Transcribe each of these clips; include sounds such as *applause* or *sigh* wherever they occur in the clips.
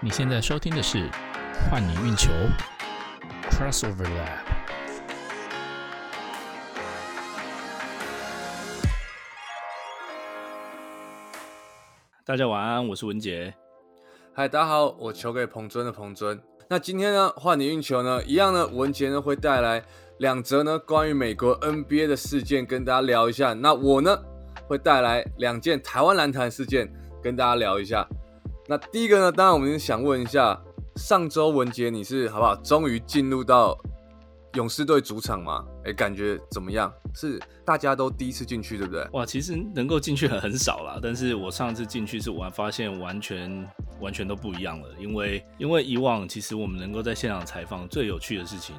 你现在收听的是《换你运球》Crossover Lab。大家晚安，我是文杰。嗨，大家好，我球给彭尊的彭尊。那今天呢，换你运球呢，一样呢，文杰呢会带来两则呢关于美国 NBA 的事件跟大家聊一下。那我呢会带来两件台湾篮坛事件跟大家聊一下。那第一个呢，当然我们想问一下，上周文杰你是好不好？终于进入到勇士队主场嘛？哎，感觉怎么样？是大家都第一次进去，对不对？哇，其实能够进去很很少啦。但是我上次进去是完发现完全完全都不一样了，因为因为以往其实我们能够在现场采访最有趣的事情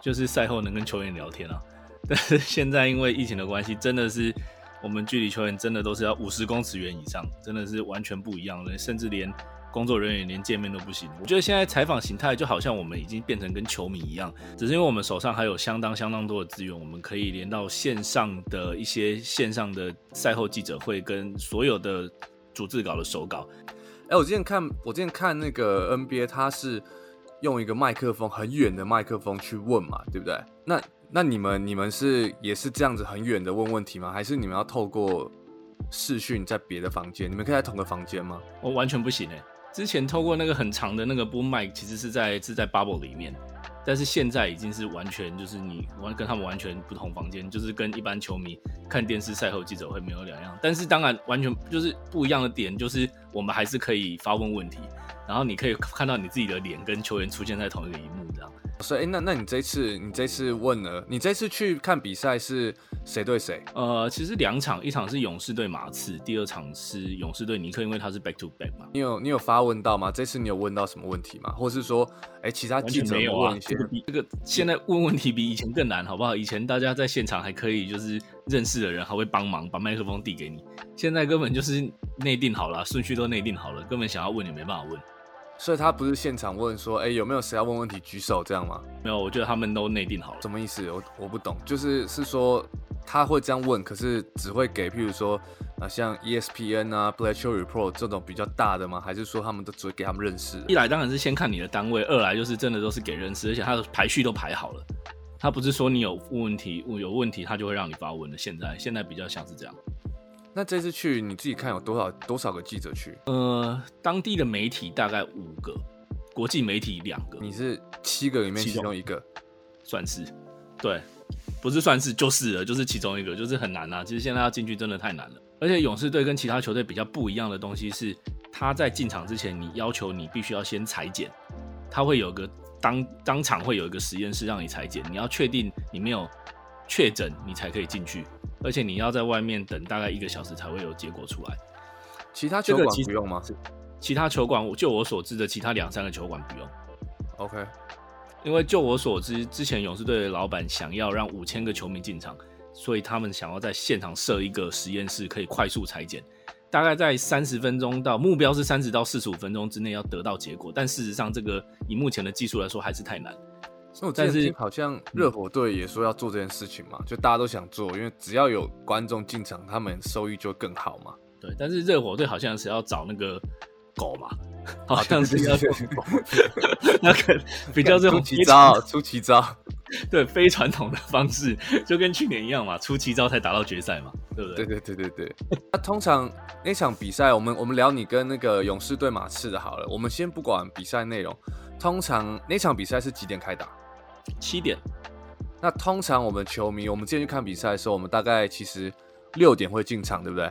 就是赛后能跟球员聊天啊。但是现在因为疫情的关系，真的是。我们距离球员真的都是要五十公尺远以上，真的是完全不一样的，甚至连工作人员连见面都不行。我觉得现在采访形态就好像我们已经变成跟球迷一样，只是因为我们手上还有相当相当多的资源，我们可以连到线上的一些线上的赛后记者会跟所有的主字稿的手稿。哎，我之前看我之前看那个 NBA，他是用一个麦克风很远的麦克风去问嘛，对不对？那那你们你们是也是这样子很远的问问题吗？还是你们要透过视讯在别的房间？你们可以在同个房间吗？我完全不行哎！之前透过那个很长的那个波麦，其实是在是在 bubble 里面，但是现在已经是完全就是你完跟他们完全不同房间，就是跟一般球迷看电视赛后记者会没有两样。但是当然完全就是不一样的点，就是我们还是可以发问问题，然后你可以看到你自己的脸跟球员出现在同一个荧幕这样。所以，哎，那那你这次，你这次问了，你这次去看比赛是谁对谁？呃，其实两场，一场是勇士对马刺，第二场是勇士对尼克，因为他是 back to back 嘛。你有你有发问到吗？这次你有问到什么问题吗？或是说，哎，其他记者有问一些？这个现在问问题比以前更难，好不好？以前大家在现场还可以，就是认识的人还会帮忙把麦克风递给你，现在根本就是内定好了，顺序都内定好了，根本想要问也没办法问。所以他不是现场问说，哎，有没有谁要问问题举手这样吗？没有，我觉得他们都内定好了。什么意思？我我不懂。就是是说他会这样问，可是只会给，譬如说啊，像 ESPN 啊、b l a c h e r Report 这种比较大的吗？还是说他们都只会给他们认识？一来当然是先看你的单位，二来就是真的都是给认识，而且他的排序都排好了。他不是说你有问问题，有问题他就会让你发问的。现在现在比较像是这样。那这次去你自己看有多少多少个记者去？呃，当地的媒体大概五个，国际媒体两个。你是七个里面其中一个，算是，对，不是算是就是了，就是其中一个，就是很难啊。其实现在要进去真的太难了。而且勇士队跟其他球队比较不一样的东西是，他在进场之前，你要求你必须要先裁剪，他会有个当当场会有一个实验室让你裁剪，你要确定你没有确诊，你才可以进去。而且你要在外面等大概一个小时才会有结果出来。其他球馆不用吗？其他球馆，就我所知的，其他两三个球馆不用。OK。因为就我所知，之前勇士队的老板想要让五千个球迷进场，所以他们想要在现场设一个实验室，可以快速裁剪，大概在三十分钟到目标是三十到四十五分钟之内要得到结果。但事实上，这个以目前的技术来说，还是太难。但是好像热火队也说要做这件事情嘛，就大家都想做，因为只要有观众进场，他们收益就更好嘛。对，但是热火队好像是要找那个狗嘛，好像是要狗，*laughs* 那个比较这种出奇招，出奇招，对，非传统的方式，就跟去年一样嘛，出奇招才打到决赛嘛，对不对？对对对对对。那通常那场比赛，我们我们聊你跟那个勇士对马刺的好了，我们先不管比赛内容，通常那场比赛是几点开打？七点，那通常我们球迷，我们之前去看比赛的时候，我们大概其实六点会进场，对不对？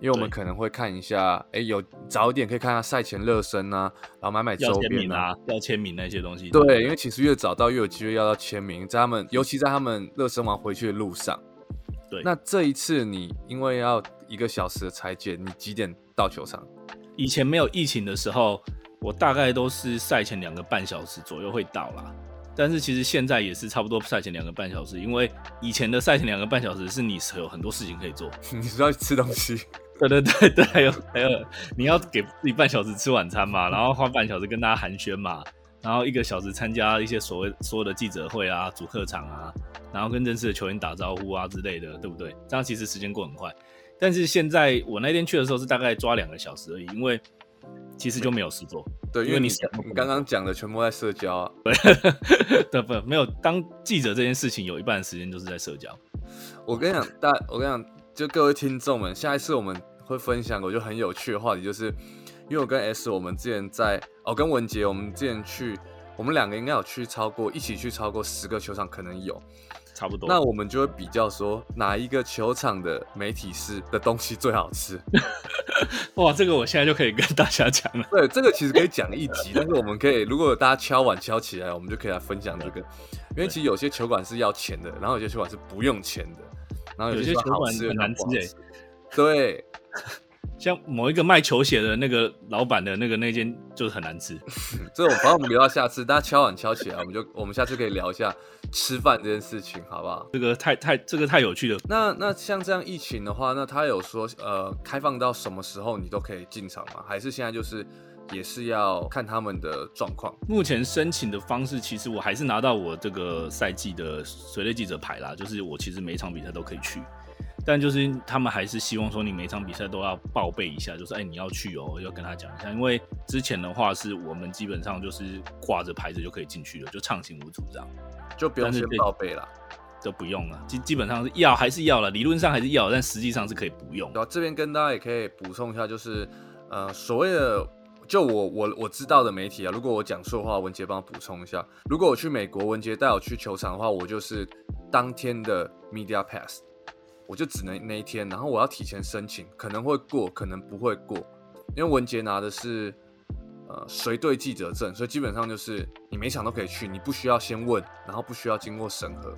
因为我们可能会看一下，哎，有早一点可以看下赛前热身啊，然后买买周边啊，要签名那些东西。对，因为其实越早到越有机会要到签名，在他们，尤其在他们热身完回去的路上。对，那这一次你因为要一个小时的裁剪，你几点到球场？以前没有疫情的时候，我大概都是赛前两个半小时左右会到啦。但是其实现在也是差不多赛前两个半小时，因为以前的赛前两个半小时是你有很多事情可以做，*laughs* 你是要吃东西，对对对对，还有还有你要给自己半小时吃晚餐嘛，然后花半小时跟大家寒暄嘛，然后一个小时参加一些所谓所有的记者会啊、主客场啊，然后跟认识的球员打招呼啊之类的，对不对？这样其实时间过很快。但是现在我那天去的时候是大概抓两个小时而已，因为其实就没有事做。对，因为你你刚刚讲的全部在社交啊。对，不没有当记者这件事情，有一半的时间都是在社交。我跟你讲，大我跟你讲，就各位听众们，下一次我们会分享我就很有趣的话题，就是因为我跟 S 我们之前在哦跟文杰，我们之前去，我们两个应该有去超过一起去超过十个球场，可能有。差不多，那我们就会比较说哪一个球场的媒体室的东西最好吃。*laughs* 哇，这个我现在就可以跟大家讲了。对，这个其实可以讲一集，*laughs* 但是我们可以，如果大家敲碗敲起来，我们就可以来分享这个。因为其实有些球馆是要钱的，然后有些球馆是不用钱的，然后有些球馆很难吃诶。对。像某一个卖球鞋的那个老板的那个那间就是很难吃，*laughs* 这种反正我们留到下次，大家敲碗敲起来，我们就我们下次可以聊一下吃饭这件事情，好不好？这个太太这个太有趣了。那那像这样疫情的话，那他有说呃开放到什么时候你都可以进场吗？还是现在就是也是要看他们的状况？目前申请的方式其实我还是拿到我这个赛季的随队记者牌啦，就是我其实每一场比赛都可以去。但就是他们还是希望说你每场比赛都要报备一下，就是哎你要去哦，要跟他讲一下，因为之前的话是我们基本上就是挂着牌子就可以进去了，就畅行无阻这样，就不用先报备了，就不用了，基基本上是要还是要了，理论上还是要，但实际上是可以不用。然后这边跟大家也可以补充一下，就是呃所谓的就我我我知道的媒体啊，如果我讲错的话，文杰帮我补充一下。如果我去美国，文杰带我去球场的话，我就是当天的 media pass。我就只能那一天，然后我要提前申请，可能会过，可能不会过，因为文杰拿的是呃随队记者证，所以基本上就是你每场都可以去，你不需要先问，然后不需要经过审核。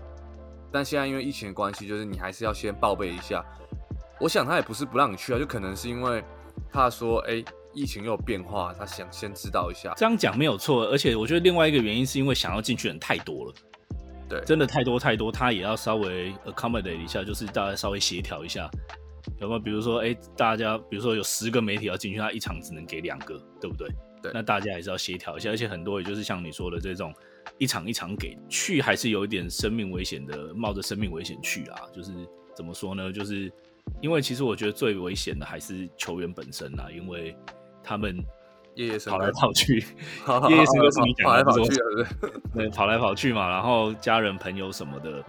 但现在因为疫情的关系，就是你还是要先报备一下。我想他也不是不让你去啊，就可能是因为怕说，哎，疫情又有变化，他想先知道一下。这样讲没有错，而且我觉得另外一个原因是因为想要进去人太多了。对，真的太多太多，他也要稍微 accommodate 一下，就是大家稍微协调一下，有没有？比如说，哎，大家比如说有十个媒体要进去，他一场只能给两个，对不对？对，那大家还是要协调一下，而且很多也就是像你说的这种一场一场给去，还是有一点生命危险的，冒着生命危险去啊。就是怎么说呢？就是因为其实我觉得最危险的还是球员本身啊，因为他们。夜夜跑来跑去，*laughs* 夜夜笙歌是你讲的，跑来跑去，*laughs* 对，跑来跑去嘛。然后家人朋友什么的，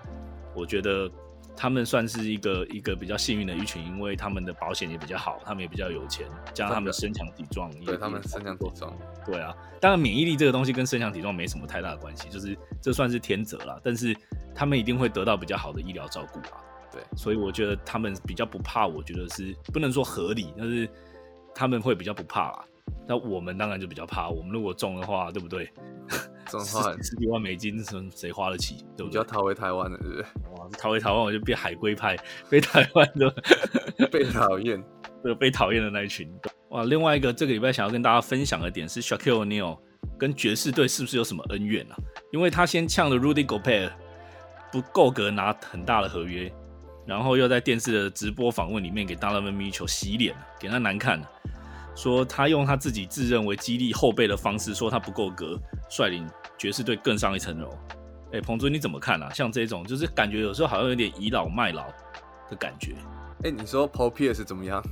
我觉得他们算是一个一个比较幸运的一群，因为他们的保险也比较好，他们也比较有钱，加上他们身强体壮，对他们身强体壮，对啊。当然，免疫力这个东西跟身强体壮没什么太大的关系，就是这算是天择啦。但是他们一定会得到比较好的医疗照顾啊。对，所以我觉得他们比较不怕，我觉得是不能说合理，但是他们会比较不怕啦。那我们当然就比较怕，我们如果中的话，对不对？中的话十几万美金，谁谁花得起？对不对？就要逃回台湾了，对不对？哇，逃回台湾我就变海龟派，被台湾的 *laughs* 被讨厌，*laughs* 对，被讨厌的那一群。哇，另外一个这个礼拜想要跟大家分享的点是，Shaquille O'Neal 跟爵士队是不是有什么恩怨啊？因为他先呛了 Rudy Gobert 不够格拿很大的合约，然后又在电视的直播访问里面给 Donovan Mitchell 洗脸，给他难看。说他用他自己自认为激励后辈的方式，说他不够格率领爵士队更上一层楼。哎，彭尊你怎么看啊？像这种就是感觉有时候好像有点倚老卖老的感觉。哎，你说 Paul Pierce 怎么样？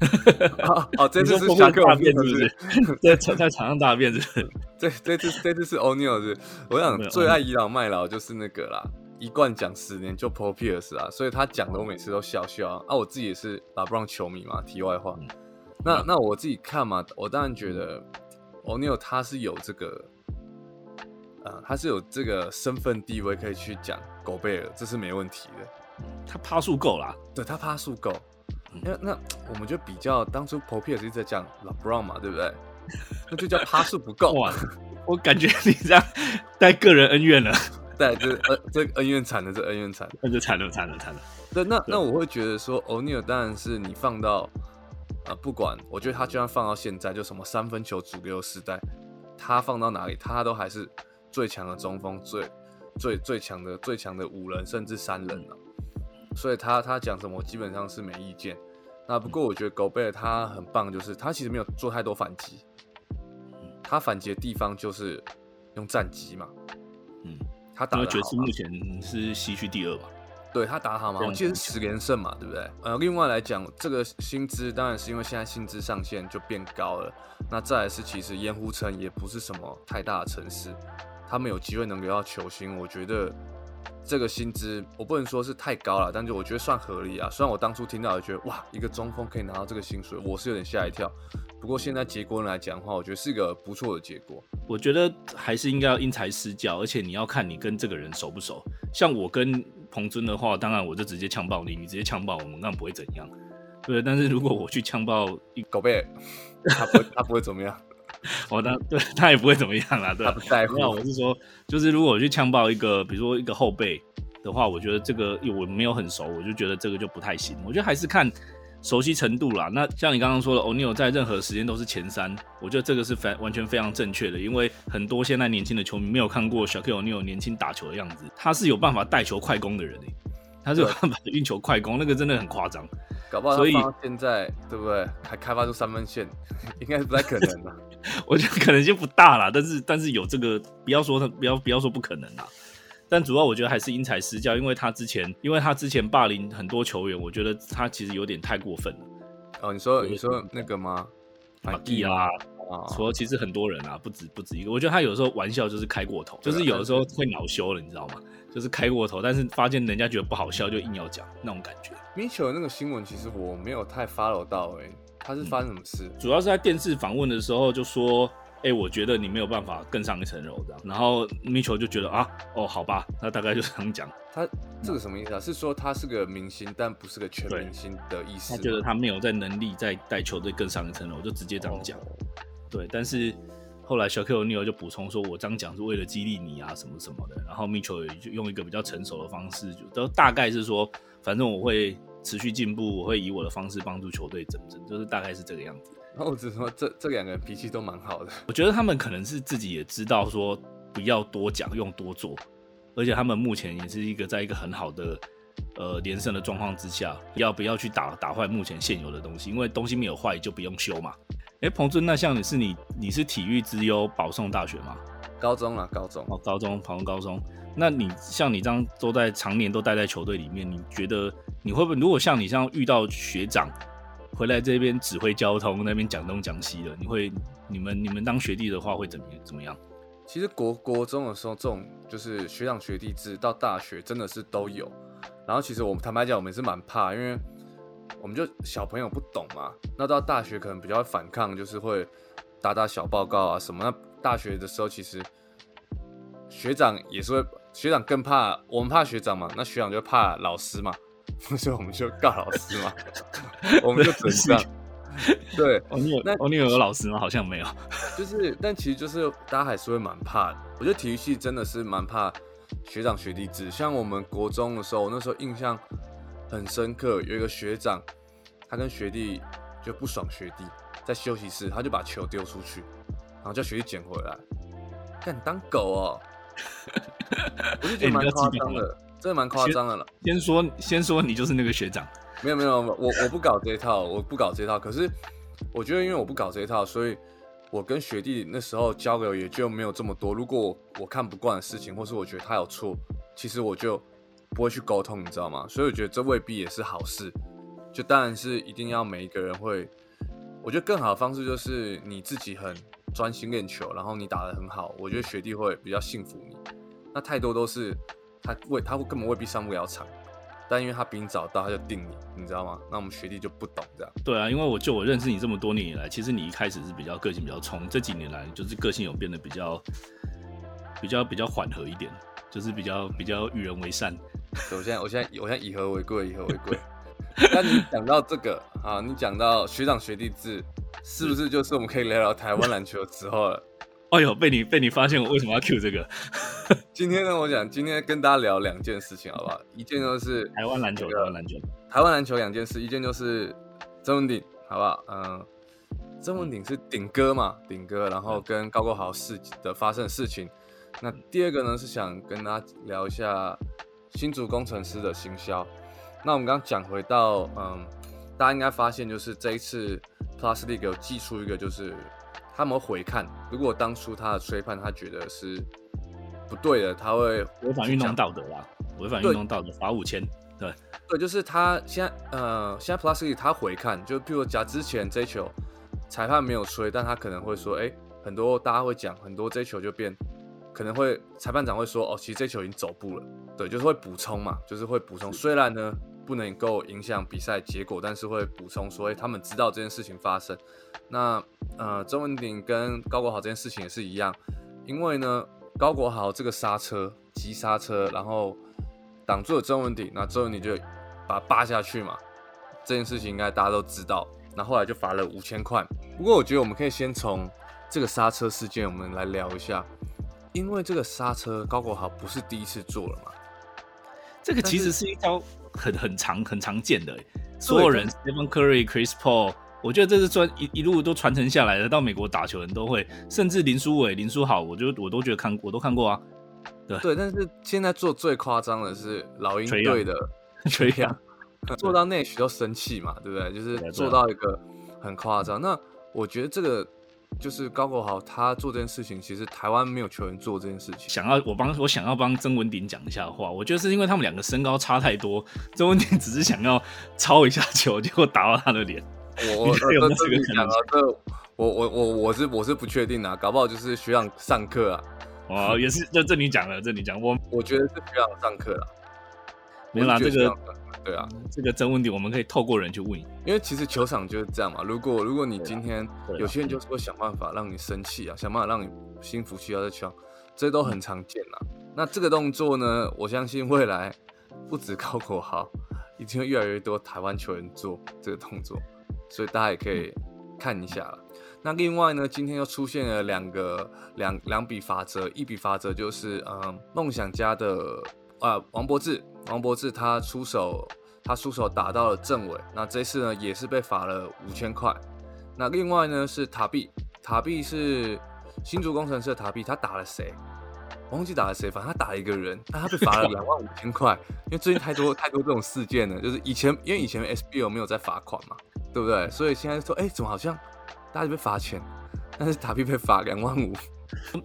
*laughs* 哦，这次是下大便是不是？*laughs* 在在场上大便是？*laughs* 这这次这次是 O'Neal 是？我想最爱倚老卖老就是那个啦，一贯讲十年就 Paul Pierce 啊，所以他讲的我每次都笑笑啊。我自己也是打不让球迷嘛，题外话。那那我自己看嘛，我当然觉得欧尼尔他是有这个，呃，他是有这个身份地位可以去讲狗贝尔，这是没问题的。他趴数够啦，对他趴数够。那那我们就比较当初 p o p i 是在讲老 Brown 嘛，对不对？那就叫趴数不够 *laughs* 啊。我感觉你这样 *laughs* 带个人恩怨了，对，这恩这恩怨惨了，这恩怨惨，*laughs* 那就惨了，惨了，惨了。对，那那我会觉得说欧尼尔当然是你放到。啊，不管，我觉得他就算放到现在，就什么三分球主流时代，他放到哪里，他都还是最强的中锋，最最最强的最强的五人甚至三人了。所以他他讲什么，我基本上是没意见。那不过我觉得狗贝尔他很棒，就是他其实没有做太多反击，他反击的地方就是用战机嘛。嗯，他打的爵士目前是西区第二吧？对他打好嘛，我记得是十连胜嘛，对不对？呃，另外来讲，这个薪资当然是因为现在薪资上限就变高了。那再来是，其实盐湖城也不是什么太大的城市，他们有机会能留到球星，我觉得这个薪资我不能说是太高了，但是我觉得算合理啊。虽然我当初听到也觉得哇，一个中锋可以拿到这个薪水，我是有点吓一跳。不过现在结果来讲的话，我觉得是一个不错的结果。我觉得还是应该要因材施教，而且你要看你跟这个人熟不熟。像我跟彭尊的话，当然我就直接枪爆你，你直接枪爆我们，那不会怎样，对。但是如果我去枪爆一狗贝，*laughs* 他不他不会怎么样，我当对他也不会怎么样啊，对。他不在乎。那我是说，就是如果我去枪爆一个，比如说一个后辈的话，我觉得这个我没有很熟，我就觉得这个就不太行。我觉得还是看。熟悉程度啦，那像你刚刚说的，欧尼尔在任何时间都是前三，我觉得这个是非完全非常正确的，因为很多现在年轻的球迷没有看过小 K 欧尼尔年轻打球的样子，他是有办法带球快攻的人诶，他是有办法运球快攻，那个真的很夸张，搞不好所以现在对不对？还开发出三分线，*laughs* 应该是不太可能的，*laughs* 我觉得可能性不大啦，但是但是有这个，不要说他不要不要说不可能啦。但主要我觉得还是因材施教，因为他之前，因为他之前霸凌很多球员，我觉得他其实有点太过分了。哦，你说你说那个吗？马蒂啊，说其实很多人啊，不止不止一个。我觉得他有时候玩笑就是开过头，就是有的时候会恼羞了，你知道吗？就是开过头，但是发现人家觉得不好笑，就硬要讲那种感觉。米球的那个新闻其实我没有太 follow 到，哎，他是发生什么事？主要是在电视访问的时候就说。哎，我觉得你没有办法更上一层楼这样，然后米球就觉得啊，哦，好吧，那大概就是这样讲。*laughs* 他这个什么意思啊？是说他是个明星，但不是个全明星的意思。他觉得他没有在能力在带球队更上一层楼，就直接这样讲。对，但是后来小 Q 和 Neo 就补充说，我这样讲是为了激励你啊，什么什么的。然后米球也就用一个比较成熟的方式，就都大概是说，反正我会持续进步，我会以我的方式帮助球队整整，就是大概是这个样子。然后我只说这这两个人脾气都蛮好的，我觉得他们可能是自己也知道说不要多讲，用多做，而且他们目前也是一个在一个很好的呃连胜的状况之下，要不要去打打坏目前现有的东西？因为东西没有坏就不用修嘛。哎，彭尊，那像你是你你是体育之优保送大学吗？高中啊，高中哦，高中跑高中。那你像你这样都在常年都待在球队里面，你觉得你会不会如果像你这样遇到学长？回来这边指挥交通，那边讲东讲西的，你会你们你们当学弟的话会怎么怎么样？其实国国中的时候，这种就是学长学弟制，到大学真的是都有。然后其实我们坦白讲，我们是蛮怕，因为我们就小朋友不懂嘛。那到大学可能比较反抗，就是会打打小报告啊什么。那大学的时候，其实学长也是会，学长更怕我们怕学长嘛，那学长就怕老师嘛。所以我们就告老师嘛，*laughs* 我们就准这样。对，哦，你有那哦，你有老师吗？好像没有。就是，但其实就是大家还是会蛮怕的。我觉得体育系真的是蛮怕学长学弟制。像我们国中的时候，那时候印象很深刻，有一个学长，他跟学弟就不爽学弟，在休息室他就把球丢出去，然后叫学弟捡回来。看你当狗哦，*laughs* 我就觉得蛮夸张的。真的蛮夸张的了。先说，先说你就是那个学长。没有没有，我我不搞这一套，我不搞这一套。可是我觉得，因为我不搞这一套，所以我跟学弟那时候交流也就没有这么多。如果我看不惯的事情，或是我觉得他有错，其实我就不会去沟通，你知道吗？所以我觉得这未必也是好事。就当然是一定要每一个人会，我觉得更好的方式就是你自己很专心练球，然后你打得很好，我觉得学弟会比较信服你。那太多都是。他未，他会根本未必上不了场，但因为他比你早到，他就定你，你知道吗？那我们学弟就不懂这样。对啊，因为我就我认识你这么多年以来，其实你一开始是比较个性比较冲，这几年来就是个性有变得比较比较比较缓和一点，就是比较比较与人为善。我现在我现在我现在以和为贵，以和为贵。*laughs* 那你讲到这个啊，你讲到学长学弟制，是不是就是我们可以聊聊台湾篮球的时候了？哎呦，被你被你发现，我为什么要 Q 这个？*laughs* 今天呢，我想今天跟大家聊两件事情，好不好？*laughs* 一件就是台湾篮球，台湾篮球，台湾篮球两件事，一件就是曾文鼎，好不好？嗯，曾文鼎是顶哥嘛，顶哥，然后跟高国豪事的发生的事情。那第二个呢，是想跟大家聊一下新竹工程师的行销。那我们刚刚讲回到，嗯，大家应该发现就是这一次 Plus League 有寄出一个就是。他们回看，如果当初他的吹判他觉得是不对的，他会违反运动道德啦，违反运动道德罚五千。对。对，就是他现在呃，现在 Plus League 他回看，就譬如讲之前这球裁判没有吹，但他可能会说，哎，很多大家会讲，很多这球就变，可能会裁判长会说，哦，其实这球已经走步了，对，就是会补充嘛，就是会补充，虽然呢不能够影响比赛结果，但是会补充说，哎，他们知道这件事情发生。那呃，周文鼎跟高国豪这件事情也是一样，因为呢，高国豪这个刹车急刹车，然后挡住了周文鼎，那周文鼎就把他扒下去嘛。这件事情应该大家都知道。那后来就罚了五千块。不过我觉得我们可以先从这个刹车事件，我们来聊一下，因为这个刹车高国豪不是第一次做了嘛。这个其实是一招很很常很常见的，所有人 Stephen Curry、Chris Paul。我觉得这是传一一路都传承下来的，到美国打球人都会，甚至林书伟、林书豪，我就我都觉得看我都看过啊。对对，但是现在做最夸张的是老鹰队的 *laughs* 吹样，做到内许都生气嘛，对不对？就是做到一个很夸张。那我觉得这个就是高国豪他做这件事情，其实台湾没有球员做这件事情。想要我帮我想要帮曾文鼎讲一下话，我觉得是因为他们两个身高差太多，曾文鼎只是想要抄一下球，结果打到他的脸。*laughs* 我我这这你讲啊，这我我我我是我是不确定啊，搞不好就是学长上课啊。哦，也是，这这你讲了，这你讲，我我觉得是学长上课了。没啦，这个对啊，这个真问题我们可以透过人去问，因为其实球场就是这样嘛。如果如果你今天有些人就是会想办法让你生气啊，想办法让你心服气啊，在球场，这都很常见啦。那这个动作呢，我相信未来不止高国豪，一定会越来越多台湾球员做这个动作。所以大家也可以看一下了。那另外呢，今天又出现了两个两两笔法则，一笔法则就是嗯，梦想家的啊王柏志，王柏志他出手他出手打到了政委，那这次呢也是被罚了五千块。那另外呢是塔碧，塔碧是新竹工程师的塔碧，他打了谁？忘记打了谁，反正他打了一个人，但他被罚了 *laughs* 两万五千块。因为最近太多太多这种事件了，就是以前因为以前 SBL 没有在罚款嘛。对不对？所以现在说，哎，怎么好像大家被罚钱，但是塔碧被罚两万五。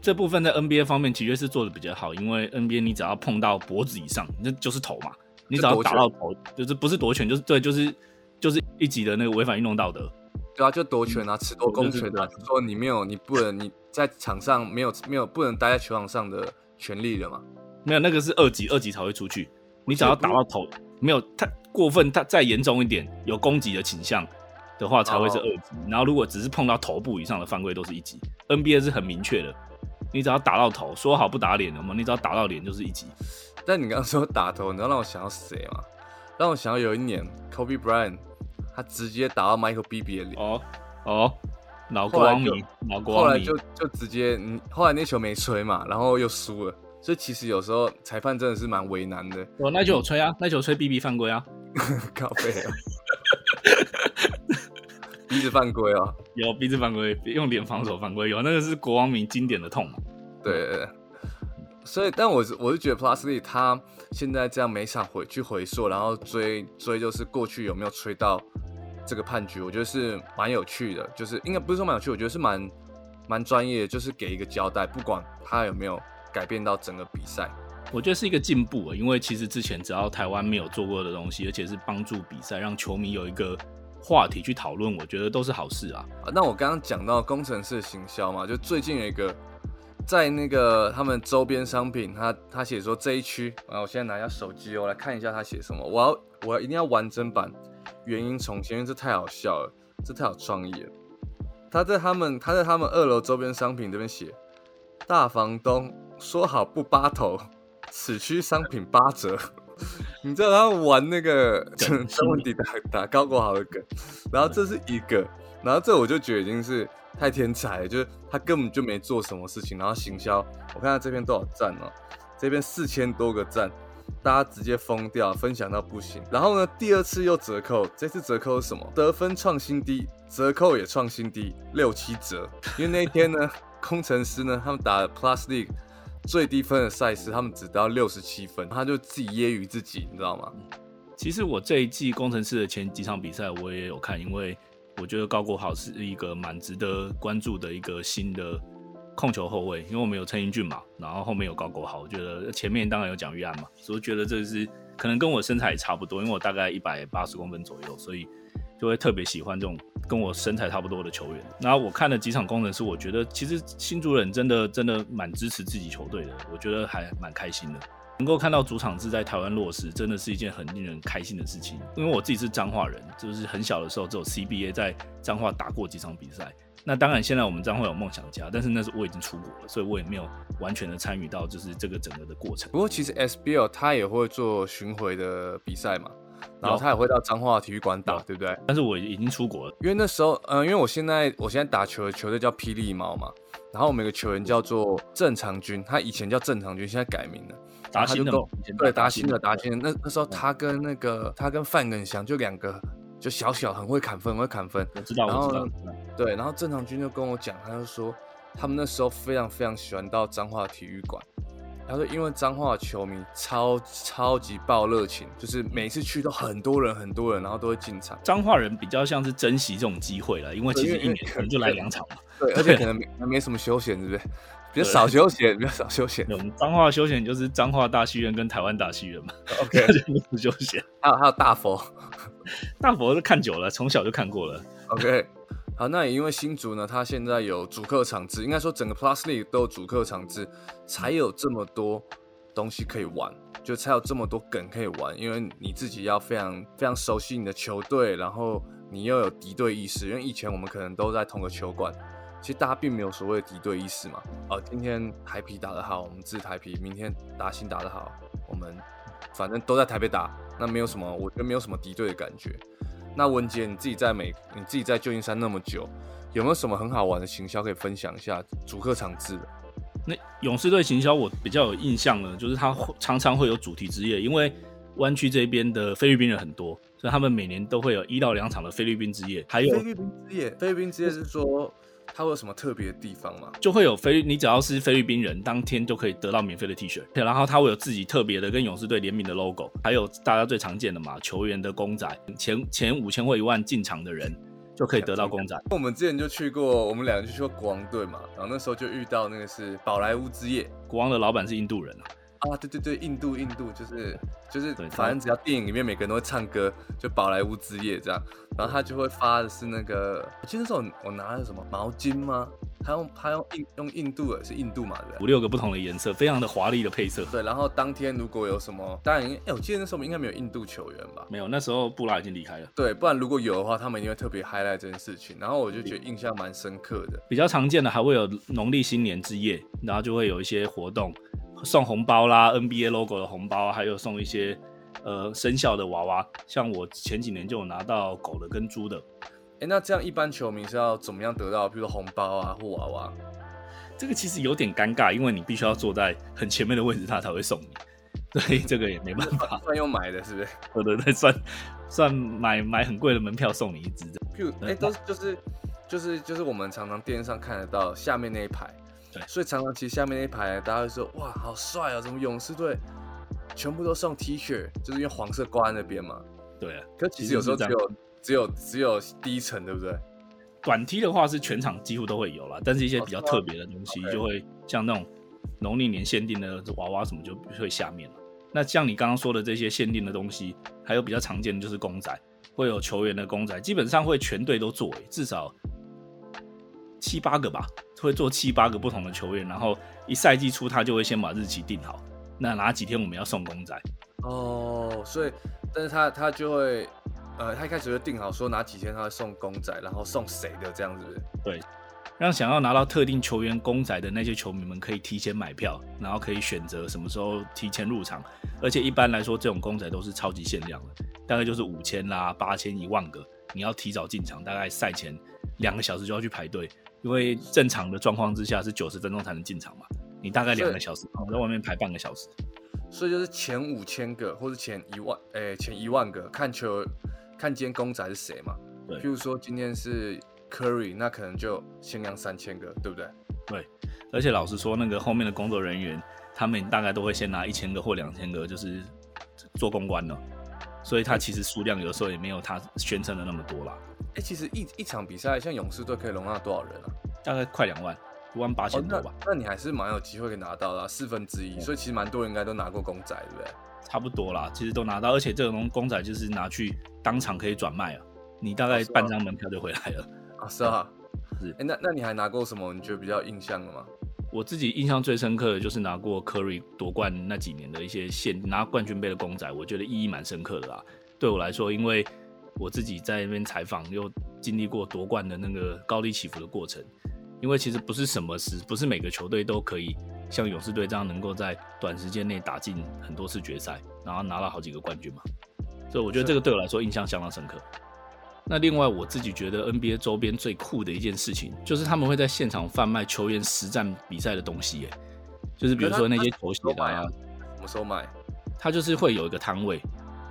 这部分在 NBA 方面的确是做的比较好，因为 NBA 你只要碰到脖子以上，那就是头嘛。你只要打到头，就是不是夺权，就是对，就是就是一级的那个违反运动道德。对啊，就夺权啊，持夺公权啊，说你没有，你不能你在场上没有没有不能待在球场上的权利了嘛？没有，那个是二级，二级才会出去。你只要打到头，没有太过分，太再严重一点，有攻击的倾向的话，才会是二级。然后如果只是碰到头部以上的犯规，都是一级。NBA 是很明确的，你只要打到头，说好不打脸的嘛，你只要打到脸就是一级。但你刚刚说打头，你知道让我想到谁吗？让我想到有一年 Kobe Bryant，他直接打到 Michael B B 的脸。哦哦，老光明，老光明。后来就就直接，嗯，后来那球没吹嘛，然后又输了。所以其实有时候裁判真的是蛮为难的。哦，那就有吹啊，那就有吹 B B 犯规啊，*laughs* 靠背啊，鼻子犯规哦，有鼻子犯规，用脸防守犯规，有那个是国王迷经典的痛嘛。对，所以但我我是觉得 Plus Lee 他现在这样每场回去回溯，然后追追就是过去有没有吹到这个判决，我觉得是蛮有趣的，就是应该不是说蛮有趣，我觉得是蛮蛮专业的，就是给一个交代，不管他有没有。改变到整个比赛，我觉得是一个进步啊，因为其实之前只要台湾没有做过的东西，而且是帮助比赛，让球迷有一个话题去讨论，我觉得都是好事啊。那我刚刚讲到工程师行销嘛，就最近有一个在那个他们周边商品，他他写说这一区啊，我现在拿一下手机哦，来看一下他写什么。我要我要一定要完整版原因重现，因为这太好笑了，这太有创意了。他在他们他在他们二楼周边商品这边写大房东。说好不八头，此区商品八折。*laughs* 你知道他玩那个真问题打打高国豪的梗，然后这是一个，然后这我就觉得已经是太天才了，就是他根本就没做什么事情，然后行销，我看他这边多少赞哦，这边四千多个赞，大家直接疯掉，分享到不行。然后呢，第二次又折扣，这次折扣是什么？得分创新低，折扣也创新低，六七折。因为那天呢，*laughs* 工程师呢，他们打 Plus League。最低分的赛事，他们只得到六十七分，他就自己揶揄自己，你知道吗？其实我这一季工程师的前几场比赛我也有看，因为我觉得高国豪是一个蛮值得关注的一个新的控球后卫，因为我们有陈英俊嘛，然后后面有高国豪，我觉得前面当然有蒋玉安嘛，所以觉得这是可能跟我身材也差不多，因为我大概一百八十公分左右，所以就会特别喜欢这种跟我身材差不多的球员。然后我看了几场工程师，我觉得其实新主人真的真的蛮支持自己球队的，我觉得还蛮开心的。能够看到主场制在台湾落实，真的是一件很令人开心的事情。因为我自己是彰化人，就是很小的时候只有 CBA 在彰化打过几场比赛。那当然，现在我们彰化有梦想家，但是那时候我已经出国了，所以我也没有完全的参与到就是这个整个的过程。不过其实 SBL 他也会做巡回的比赛嘛，然后他也会到彰化体育馆打，对不对？但是我已经出国了，因为那时候，嗯，因为我现在我现在打球的球队叫霹雳猫嘛，然后我们有个球员叫做郑长军，他以前叫郑长军，现在改名了。达新的，对，达新的，达新的。那那时候他跟那个他跟范根祥就两个，就小小很会砍分，很会砍分。我知道，我知道。对，然后郑长军就跟我讲，他就说他们那时候非常非常喜欢到彰化体育馆。他说因为彰化球迷超超级爆热情，就是每次去都很多人很多人，然后都会进场。彰化人比较像是珍惜这种机会了，因为其实一年可能就来两场嘛。*laughs* 对，而且可能没没什么休闲，对不对？比较少休闲，比较少休闲。我们彰化休闲就是彰化大戏院跟台湾大戏院嘛。OK，*laughs* 不休闲。还有还有大佛，大佛是看久了，从小就看过了。OK，好，那也因为新竹呢，它现在有主客场制，应该说整个 Plus League 都有主客场制，才有这么多东西可以玩，就才有这么多梗可以玩。因为你自己要非常非常熟悉你的球队，然后你又有敌对意识，因为以前我们可能都在同个球馆。其实大家并没有所谓的敌对意识嘛。哦，今天台皮打得好，我们支持台皮；明天达新打得好，我们反正都在台北打，那没有什么，我觉得没有什么敌对的感觉。那文杰，你自己在美，你自己在旧金山那么久，有没有什么很好玩的行销可以分享一下？主客场制的。那勇士队行销我比较有印象呢，就是他常常会有主题之夜，因为湾区这边的菲律宾人很多，所以他们每年都会有一到两场的菲律宾之夜。还有菲律宾之夜，菲律宾之夜是说。它会有什么特别的地方吗？就会有菲，你只要是菲律宾人，当天就可以得到免费的 T 恤。然后它会有自己特别的跟勇士队联名的 logo，还有大家最常见的嘛，球员的公仔，前前五千或一万进场的人就可以得到公仔。我们之前就去过，我们两个就去过国王队嘛，然后那时候就遇到那个是宝莱坞之夜，国王的老板是印度人啊。啊，对对对，印度印度就是就是，反正只要电影里面每个人都会唱歌，就宝莱坞之夜这样，然后他就会发的是那个，我记得那时候我拿的什么毛巾吗？他用他用印用印度的，是印度嘛？对五六个不同的颜色，非常的华丽的配色。对，然后当天如果有什么，当然，哎，我记得那时候我们应该没有印度球员吧？没有，那时候布拉已经离开了。对，不然如果有的话，他们一定会特别 highlight 这件事情。然后我就觉得印象蛮深刻的。比较常见的还会有农历新年之夜，然后就会有一些活动。送红包啦，NBA logo 的红包，还有送一些呃生肖的娃娃，像我前几年就有拿到狗的跟猪的。哎，那这样一般球迷是要怎么样得到，比如说红包啊或娃娃？这个其实有点尴尬，因为你必须要坐在很前面的位置，他才会送你。*laughs* 所以这个也没办法，算用买的，是不是？对对对，算算买买很贵的门票送你一只。譬如，哎，都是就是就是就是我们常常电视上看得到下面那一排。所以常常其实下面那一排，大家会说哇，好帅啊！怎么勇士队全部都送 T 恤，就是因为黄色挂在那边嘛。对啊，可其实有时候只有只有只有第一层，对不对？短 T 的话是全场几乎都会有啦，但是一些比较特别的东西，就会像那种农历年限定的娃娃什么，就会下面了。那像你刚刚说的这些限定的东西，还有比较常见的就是公仔，会有球员的公仔，基本上会全队都做，至少七八个吧。会做七八个不同的球员，然后一赛季初他就会先把日期定好，那哪几天我们要送公仔？哦，所以，但是他他就会，呃，他一开始就定好说哪几天他会送公仔，然后送谁的这样子。对，让想要拿到特定球员公仔的那些球迷们可以提前买票，然后可以选择什么时候提前入场，而且一般来说这种公仔都是超级限量的，大概就是五千啦、八千、一万个，你要提早进场，大概赛前两个小时就要去排队。因为正常的状况之下是九十分钟才能进场嘛，你大概两个小时，我在外面排半个小时，所以就是前五千个或者前一万，诶，前一万个看球，看今天公仔是谁嘛？对，譬如说今天是 Curry，那可能就限量三千个，对不对？对，而且老实说，那个后面的工作人员，他们大概都会先拿一千个或两千个，就是做公关了，所以他其实数量有时候也没有他宣称的那么多啦。哎，其实一一场比赛，像勇士队可以容纳多少人啊？大概快两万，一万八千多吧。那你还是蛮有机会可以拿到的，四分之一。所以其实蛮多人应该都拿过公仔，对不对？差不多啦，其实都拿到，而且这种公仔就是拿去当场可以转卖啊，你大概半张门票就回来了。啊，*laughs* 是啊，是。哎，那那你还拿过什么？你觉得比较印象的吗？我自己印象最深刻的就是拿过 Curry 夺冠那几年的一些现拿冠军杯的公仔，我觉得意义蛮深刻的啦。对我来说，因为我自己在那边采访，又经历过夺冠的那个高低起伏的过程。因为其实不是什么事，不是每个球队都可以像勇士队这样能够在短时间内打进很多次决赛，然后拿了好几个冠军嘛。所以我觉得这个对我来说印象相当深刻。那另外我自己觉得 NBA 周边最酷的一件事情，就是他们会在现场贩卖球员实战比赛的东西，哎，就是比如说那些球鞋啊，什么时候买？他就是会有一个摊位，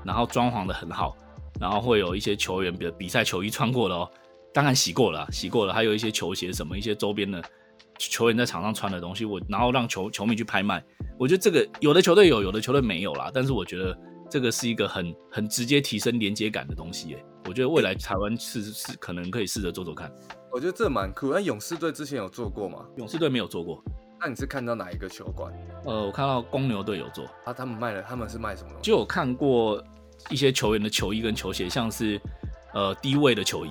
然后装潢的很好，然后会有一些球员比如比赛球衣穿过的哦。当然洗过了，洗过了，还有一些球鞋什么一些周边的球员在场上穿的东西，我然后让球球迷去拍卖。我觉得这个有的球队有，有的球队没有啦。但是我觉得这个是一个很很直接提升连接感的东西。哎，我觉得未来台湾是是可能可以试着做做看。我觉得这蛮酷。那勇士队之前有做过吗？勇士队没有做过。那你是看到哪一个球馆？呃，我看到公牛队有做。啊，他们卖了，他们是卖什么？就有看过一些球员的球衣跟球鞋，像是呃低位的球衣。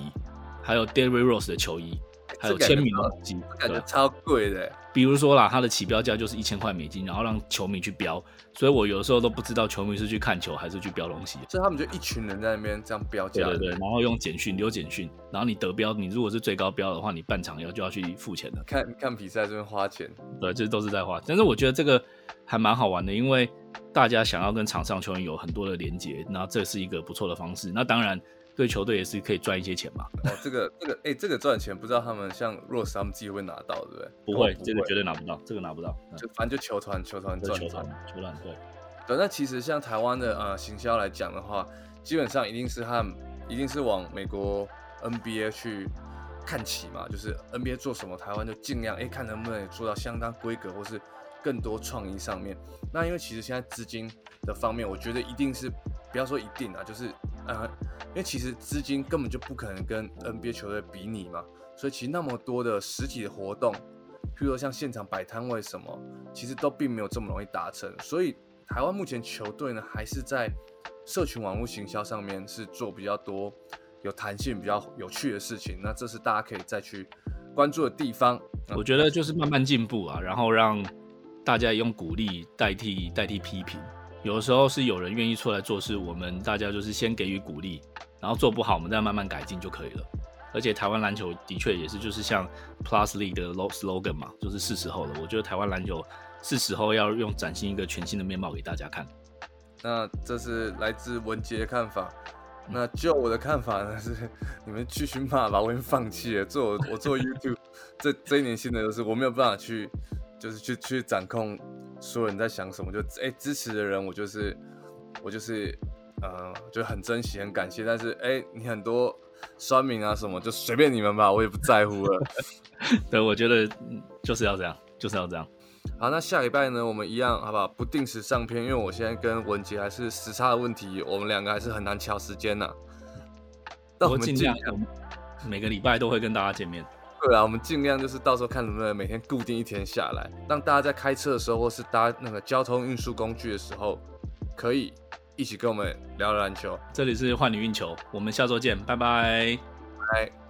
还有 Derry Rose 的球衣，还有签名的耳机，感觉超贵的。比如说啦，它的起标价就是一千块美金，然后让球迷去标，所以我有的时候都不知道球迷是去看球还是去标东西。所以他们就一群人在那边这样标价，对对对，然后用简讯留简讯，然后你得标，你如果是最高标的话，你半场要就要去付钱的。看看比赛这边花钱，对，这都是在花。但是我觉得这个还蛮好玩的，因为大家想要跟场上球员有很多的连接，那这是一个不错的方式。那当然。对球队也是可以赚一些钱嘛。*laughs* 哦，这个这个，哎，这个赚钱不知道他们像若斯他们自己会拿到，对不对？不会，这个绝对拿不到，这个拿不到。就反正就球团，球团赚。球团，球团对。对，那其实像台湾的呃行销来讲的话，基本上一定是和一定是往美国 NBA 去看齐嘛，就是 NBA 做什么，台湾就尽量哎看能不能做到相当规格或是更多创意上面。那因为其实现在资金的方面，我觉得一定是不要说一定啊，就是。呃，因为其实资金根本就不可能跟 NBA 球队比拟嘛，所以其实那么多的实体的活动，譬如说像现场摆摊位什么，其实都并没有这么容易达成。所以台湾目前球队呢，还是在社群网络行销上面是做比较多有弹性、比较有趣的事情。那这是大家可以再去关注的地方。我觉得就是慢慢进步啊，然后让大家用鼓励代替代替批评。有的时候是有人愿意出来做事，我们大家就是先给予鼓励，然后做不好，我们再慢慢改进就可以了。而且台湾篮球的确也是，就是像 Plus League 的 slogan 嘛，就是是时候了。我觉得台湾篮球是时候要用崭新一个全新的面貌给大家看。那这是来自文杰的看法。那就我的看法呢是，你们继续骂吧，我已经放弃了。做我做 YouTube 这这一年新的就是我没有办法去。就是去去掌控所有人在想什么，就哎支持的人，我就是我就是呃就很珍惜很感谢，但是哎你很多酸民啊什么就随便你们吧，我也不在乎了。*laughs* 对，我觉得就是要这样，就是要这样。好，那下礼拜呢，我们一样好不好？不定时上片，因为我现在跟文杰还是时差的问题，我们两个还是很难调时间呐。那我们尽量每个礼拜都会跟大家见面。对啊，我们尽量就是到时候看能不能每天固定一天下来，让大家在开车的时候或是搭那个交通运输工具的时候，可以一起跟我们聊篮球。这里是幻女运球，我们下周见，拜拜，拜。